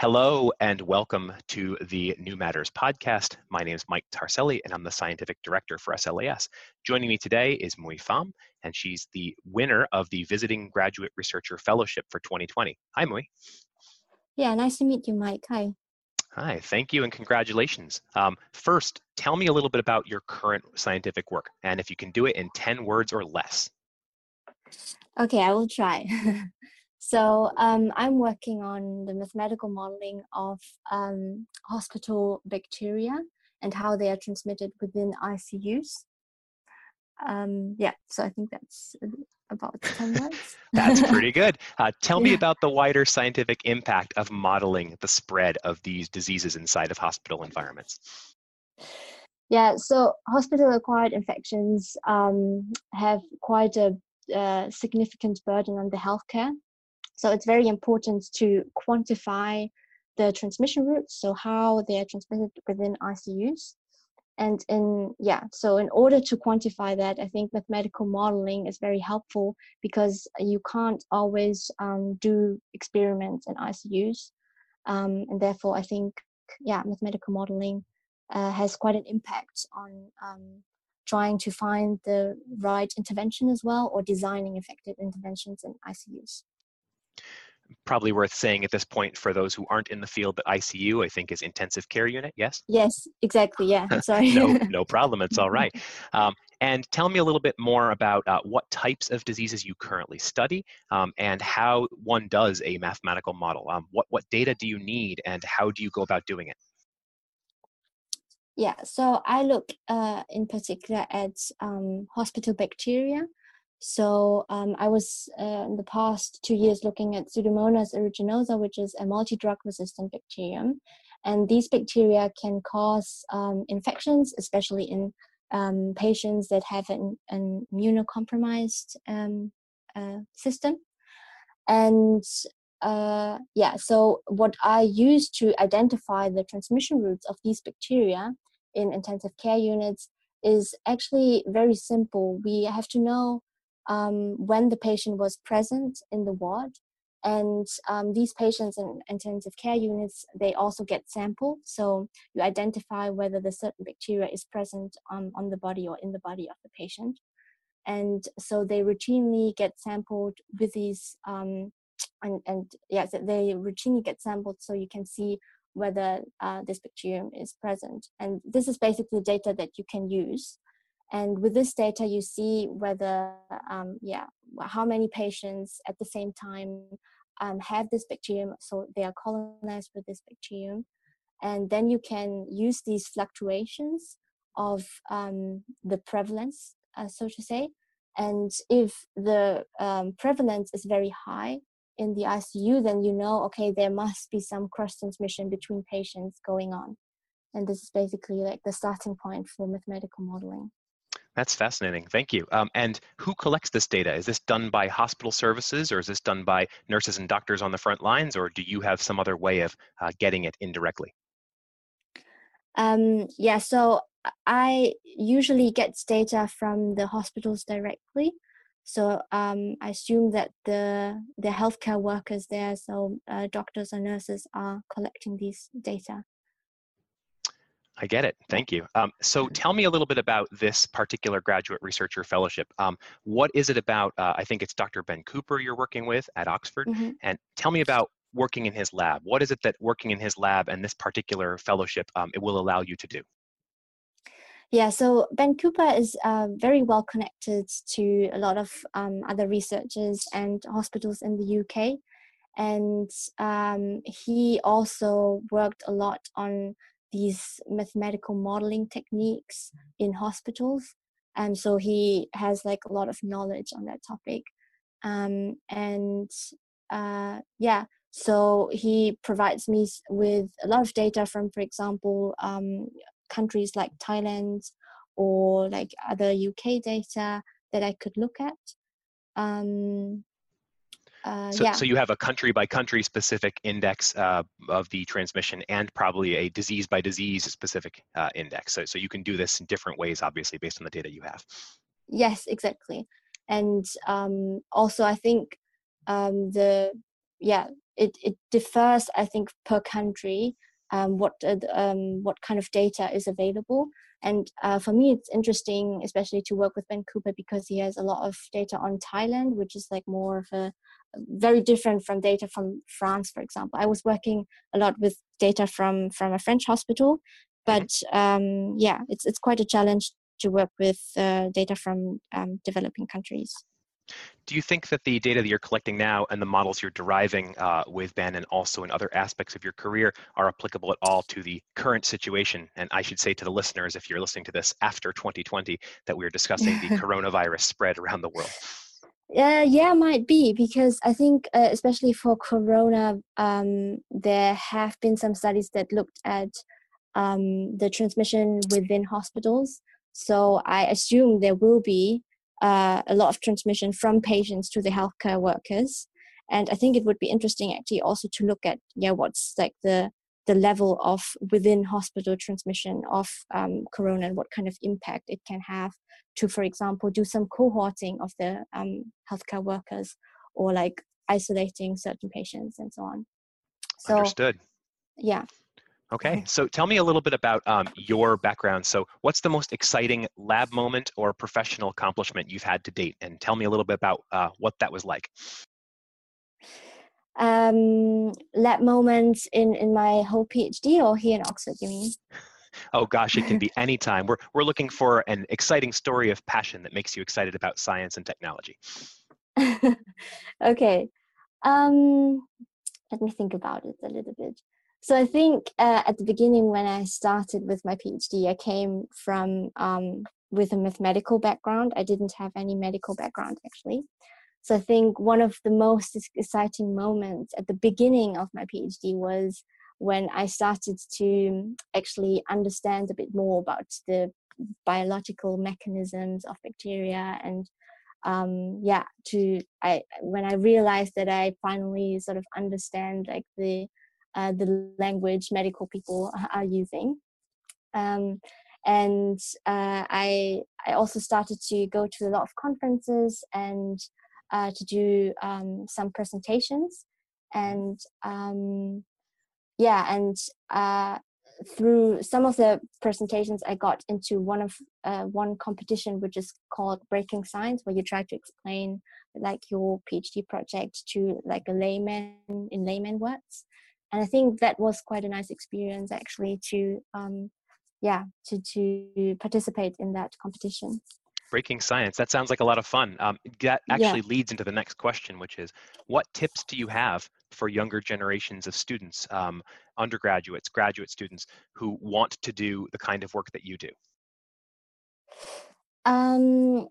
Hello and welcome to the New Matters podcast. My name is Mike Tarselli and I'm the scientific director for SLAS. Joining me today is Mui Pham, and she's the winner of the Visiting Graduate Researcher Fellowship for 2020. Hi, Mui. Yeah, nice to meet you, Mike. Hi. Hi, thank you and congratulations. Um, first, tell me a little bit about your current scientific work, and if you can do it in 10 words or less. Okay, I will try. So um, I'm working on the mathematical modeling of um, hospital bacteria and how they are transmitted within ICUs. Um, yeah, so I think that's about 10 words. that's pretty good. Uh, tell yeah. me about the wider scientific impact of modeling the spread of these diseases inside of hospital environments. Yeah, so hospital acquired infections um, have quite a uh, significant burden on the healthcare so it's very important to quantify the transmission routes, so how they are transmitted within ICUs. And in yeah, so in order to quantify that, I think mathematical modeling is very helpful because you can't always um, do experiments in ICUs, um, and therefore I think yeah, mathematical modeling uh, has quite an impact on um, trying to find the right intervention as well, or designing effective interventions in ICUs probably worth saying at this point for those who aren't in the field that ICU, I think, is intensive care unit. Yes. Yes, exactly. Yeah. Sorry. no, no problem. It's all right. Um, and tell me a little bit more about uh, what types of diseases you currently study um, and how one does a mathematical model. Um, what what data do you need, and how do you go about doing it? Yeah, so I look uh, in particular at um, hospital bacteria so um, I was uh, in the past two years looking at Pseudomonas aeruginosa, which is a multi-drug resistant bacterium. And these bacteria can cause um, infections, especially in um, patients that have an, an immunocompromised um, uh, system. And uh, yeah, so what I use to identify the transmission routes of these bacteria in intensive care units is actually very simple. We have to know um, when the patient was present in the ward. And um, these patients in intensive care units, they also get sampled. So you identify whether the certain bacteria is present um, on the body or in the body of the patient. And so they routinely get sampled with these, um, and, and yes, they routinely get sampled so you can see whether uh, this bacterium is present. And this is basically data that you can use and with this data, you see whether, um, yeah, how many patients at the same time um, have this bacterium, so they are colonized with this bacterium. And then you can use these fluctuations of um, the prevalence, uh, so to say. And if the um, prevalence is very high in the ICU, then you know, okay, there must be some cross transmission between patients going on. And this is basically like the starting point for mathematical modeling. That's fascinating. Thank you. Um, and who collects this data? Is this done by hospital services or is this done by nurses and doctors on the front lines or do you have some other way of uh, getting it indirectly? Um, yeah, so I usually get data from the hospitals directly. So um, I assume that the the healthcare workers there, so uh, doctors and nurses, are collecting these data. I get it. Thank you. Um, so tell me a little bit about this particular graduate researcher fellowship. Um, what is it about? Uh, I think it's Dr. Ben Cooper you're working with at Oxford. Mm-hmm. And tell me about working in his lab. What is it that working in his lab and this particular fellowship um, it will allow you to do? Yeah, so Ben Cooper is uh, very well connected to a lot of um, other researchers and hospitals in the UK. And um, he also worked a lot on these mathematical modeling techniques in hospitals. And so he has like a lot of knowledge on that topic. Um, and uh, yeah so he provides me with a lot of data from for example um, countries like thailand or like other uk data that i could look at. Um, uh, so, yeah. so you have a country by country specific index uh, of the transmission and probably a disease by disease specific uh, index. So, so you can do this in different ways, obviously, based on the data you have. Yes, exactly. And um, also, I think um, the yeah it, it differs, I think, per country. Um, what uh, um, what kind of data is available. And uh, for me, it's interesting, especially to work with Ben Cooper because he has a lot of data on Thailand, which is like more of a very different from data from France, for example. I was working a lot with data from from a French hospital, but um, yeah, it's it's quite a challenge to work with uh, data from um, developing countries. Do you think that the data that you're collecting now and the models you're deriving uh, with Ben and also in other aspects of your career are applicable at all to the current situation? And I should say to the listeners, if you're listening to this after 2020, that we're discussing the coronavirus spread around the world. Uh, yeah, might be because I think, uh, especially for Corona, um, there have been some studies that looked at um, the transmission within hospitals. So I assume there will be uh, a lot of transmission from patients to the healthcare workers. And I think it would be interesting actually also to look at yeah what's like the the level of within hospital transmission of um, corona and what kind of impact it can have to, for example, do some cohorting of the um, healthcare workers or like isolating certain patients and so on. So, Understood. Yeah. Okay, so tell me a little bit about um, your background. So, what's the most exciting lab moment or professional accomplishment you've had to date? And tell me a little bit about uh, what that was like. Um, lab moments in, in my whole PhD or here in Oxford, you mean? Oh gosh, it can be any time. We're, we're looking for an exciting story of passion that makes you excited about science and technology. okay. Um, let me think about it a little bit. So I think uh, at the beginning when I started with my PhD, I came from um, with a mathematical background. I didn't have any medical background actually. So I think one of the most exciting moments at the beginning of my PhD was when I started to actually understand a bit more about the biological mechanisms of bacteria and um, yeah to I when I realized that I finally sort of understand like the uh, the language medical people are using. Um, and uh, I I also started to go to a lot of conferences and uh, to do um, some presentations and um, yeah and uh, through some of the presentations I got into one of uh, one competition which is called Breaking Science where you try to explain like your PhD project to like a layman in layman words and I think that was quite a nice experience actually to um, yeah to to participate in that competition. Breaking science. That sounds like a lot of fun. Um, that actually yeah. leads into the next question, which is, what tips do you have for younger generations of students, um, undergraduates, graduate students, who want to do the kind of work that you do? Um,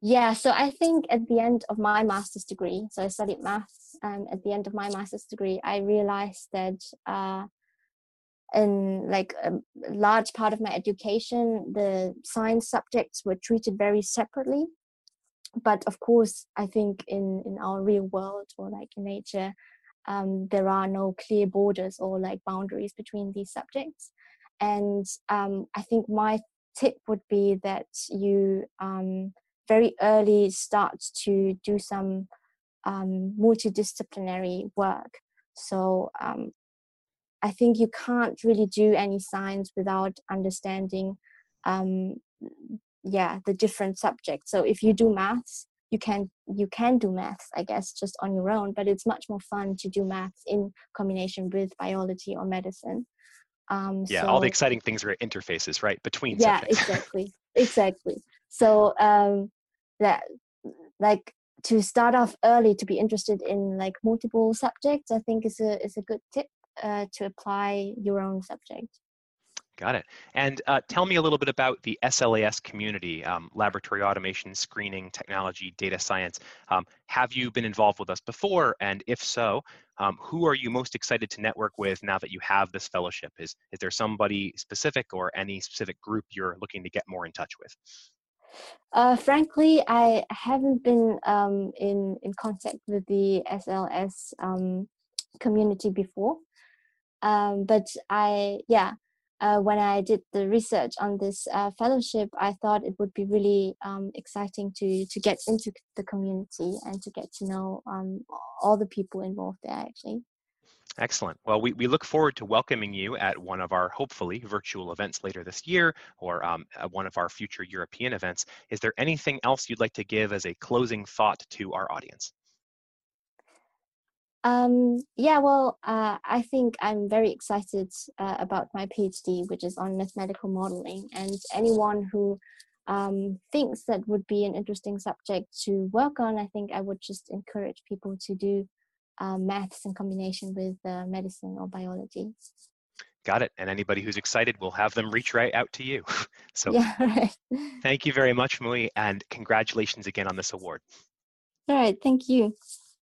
yeah, so I think at the end of my master's degree, so I studied maths, and at the end of my master's degree, I realized that uh, in like a large part of my education, the science subjects were treated very separately. But of course, I think in in our real world or like in nature, um, there are no clear borders or like boundaries between these subjects. And um, I think my tip would be that you um, very early start to do some um, multidisciplinary work. So um, I think you can't really do any science without understanding, um, yeah, the different subjects. So if you do maths, you can you can do maths, I guess, just on your own. But it's much more fun to do maths in combination with biology or medicine. Um, yeah, so, all the exciting things are interfaces, right, between yeah, subjects. exactly, exactly. So um, that like to start off early to be interested in like multiple subjects i think is a is a good tip uh, to apply your own subject Got it. And uh, tell me a little bit about the SLAS community, um, laboratory automation, screening, technology, data science. Um, have you been involved with us before? And if so, um, who are you most excited to network with now that you have this fellowship? Is, is there somebody specific or any specific group you're looking to get more in touch with? Uh, frankly, I haven't been um, in in contact with the SLS um, community before, um, but I yeah. Uh, when I did the research on this uh, fellowship, I thought it would be really um, exciting to to get into the community and to get to know um, all the people involved there. Actually. Excellent. Well, we, we look forward to welcoming you at one of our hopefully virtual events later this year or um, one of our future European events. Is there anything else you'd like to give as a closing thought to our audience? Um, yeah, well, uh, I think I'm very excited uh, about my PhD, which is on mathematical modeling. And anyone who um, thinks that would be an interesting subject to work on, I think I would just encourage people to do uh, maths in combination with uh, medicine or biology. Got it. And anybody who's excited, we'll have them reach right out to you. so yeah, right. thank you very much, Mui, and congratulations again on this award. All right, thank you.